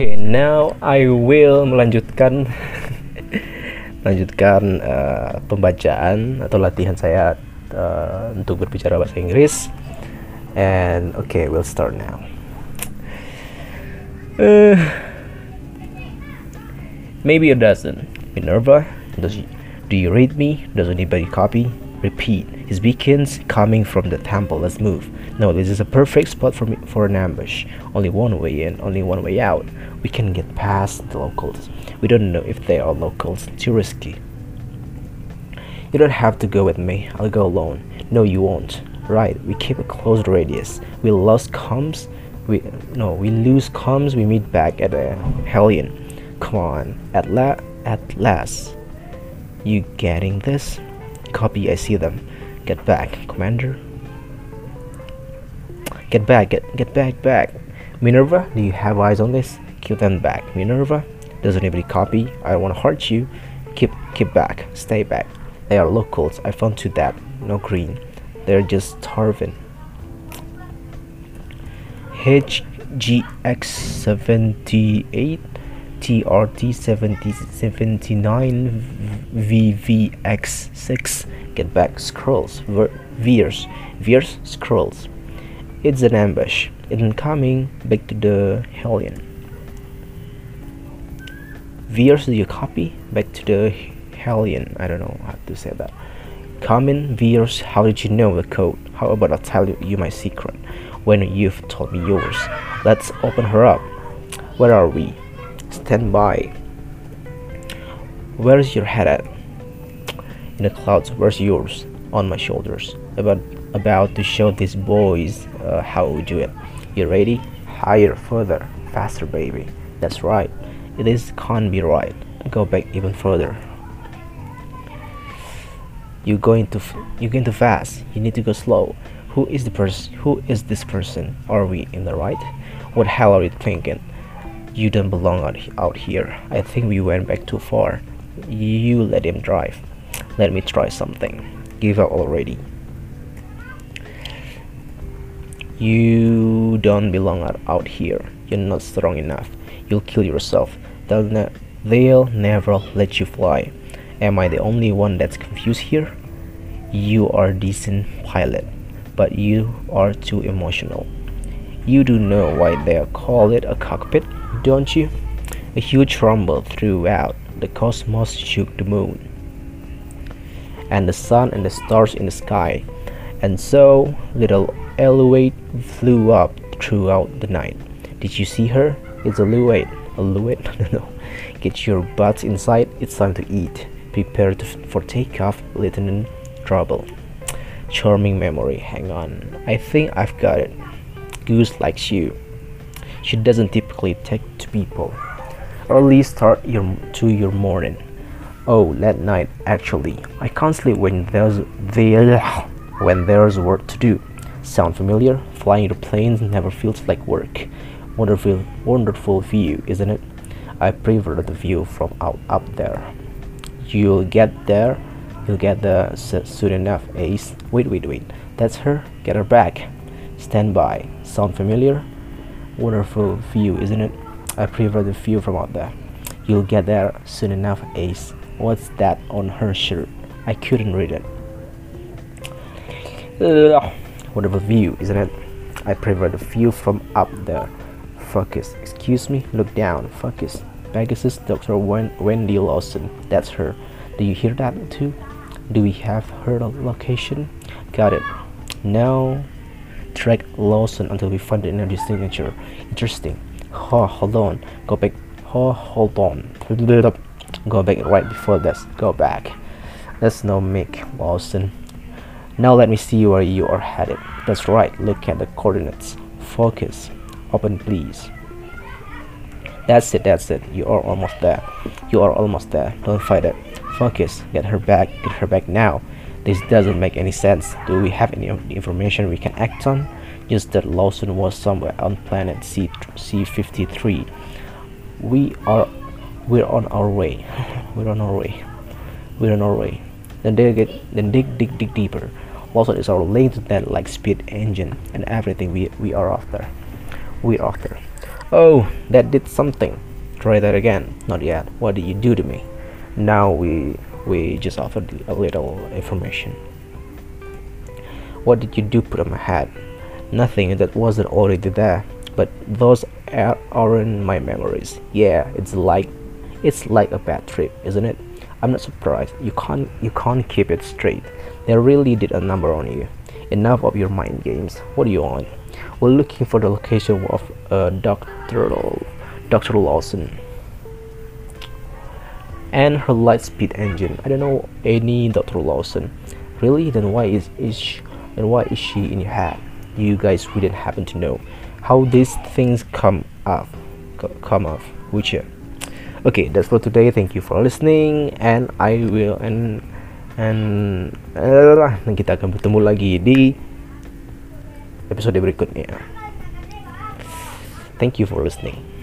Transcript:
okay, now I will melanjutkan melanjutkan uh, pembacaan atau latihan saya uh, untuk berbicara bahasa Inggris. And okay, we'll start now. Uh, maybe a dozen. Minerva, does do you read me? Does anybody copy? Repeat. His beacons coming from the temple. Let's move. No, this is a perfect spot for me for an ambush. Only one way in, only one way out. We can get past the locals. We don't know if they are locals. Too risky. You don't have to go with me. I'll go alone. No, you won't. Right, we keep a closed radius. We lost comms. We no, we lose comms. We meet back at a Helion. Come on, at la at last. You getting this? Copy, I see them. Get back, Commander. Get back, get get back, back. Minerva, do you have eyes on this? Keep them back. Minerva, does anybody copy? I don't want to hurt you. Keep keep back. Stay back. They are locals. I found two that. No green. They're just starving. HGX78 TRT 70, 79 VVX6 get back Skrulls Vers Vers Skrulls. It's an ambush incoming back to the Helion. Vers do you copy back to the Helion. I don't know how to say that. Coming Vers how did you know the code? How about I tell you my secret when you've told me yours? Let's open her up. Where are we Stand by. Where's your head at? In the clouds. Where's yours? On my shoulders. About about to show these boys uh, how we do it. You ready? Higher, further, faster, baby. That's right. It is can't be right. Go back even further. You're going too you're going too fast. You need to go slow. Who is the person? Who is this person? Are we in the right? What hell are you thinking? You don't belong out, out here. I think we went back too far. You let him drive. Let me try something. Give up already. You don't belong out, out here. You're not strong enough. You'll kill yourself. They'll, ne they'll never let you fly. Am I the only one that's confused here? You are a decent pilot, but you are too emotional. You do know why they call it a cockpit? Don't you? A huge rumble throughout the cosmos shook the moon and the sun and the stars in the sky, and so little Eluate flew up throughout the night. Did you see her? It's Eluate. Eluate? no, no. Get your butts inside. It's time to eat. Prepare to, for takeoff, Lieutenant Trouble. Charming memory. Hang on. I think I've got it. Goose likes you she doesn't typically take to people. Early start your to your morning. Oh, that night actually. I can't sleep when there's there when there's work to do. Sound familiar? Flying the planes never feels like work. Wonderful wonderful view, isn't it? I prefer the view from out up there. You'll get there. You'll get there soon enough, Ace. Wait, wait, wait. That's her. Get her back. Stand by. Sound familiar? Wonderful view isn't it? I prefer the view from out there. You'll get there soon enough ace. What's that on her shirt? I couldn't read it. Ugh. wonderful view isn't it? I prefer the view from up there. Focus. Excuse me? Look down. Focus. Pegasus Dr. Wen Wendy Lawson. That's her. Do you hear that too? Do we have her location? Got it. Now track Lawson until we find the energy signature. Interesting. Oh, hold on. Go back. Oh, hold on. Go back right before this. Go back. Let's now make Lawson. Now let me see where you are headed. That's right. Look at the coordinates. Focus. Open, please. That's it. That's it. You are almost there. You are almost there. Don't fight it. Focus. Get her back. Get her back now. This doesn't make any sense. Do we have any information we can act on? Just that Lawson was somewhere on planet C C53. We are we're on our way. we're on our way. We're on our way. Then dig it then dig dig dig deeper. Lawson is our lane to that like speed engine and everything we we are after. We're after. Oh, that did something. Try that again. Not yet. What did you do to me? Now we we just offered a little information. What did you do put on my head? Nothing that wasn't already there. But those are, aren't my memories. Yeah, it's like it's like a bad trip, isn't it? I'm not surprised. You can't you can't keep it straight. They really did a number on you. Enough of your mind games. What do you want? We're looking for the location of uh, Dr. Dr. Lawson and her light speed engine. I don't know any Dr. Lawson. Really? Then why is is she, then why is she in your head? You guys wouldn't happen to know how these things come up come off which year? Okay, that's for today. Thank you for listening and I will and and uh, kita akan bertemu lagi di episode berikutnya. Thank you for listening.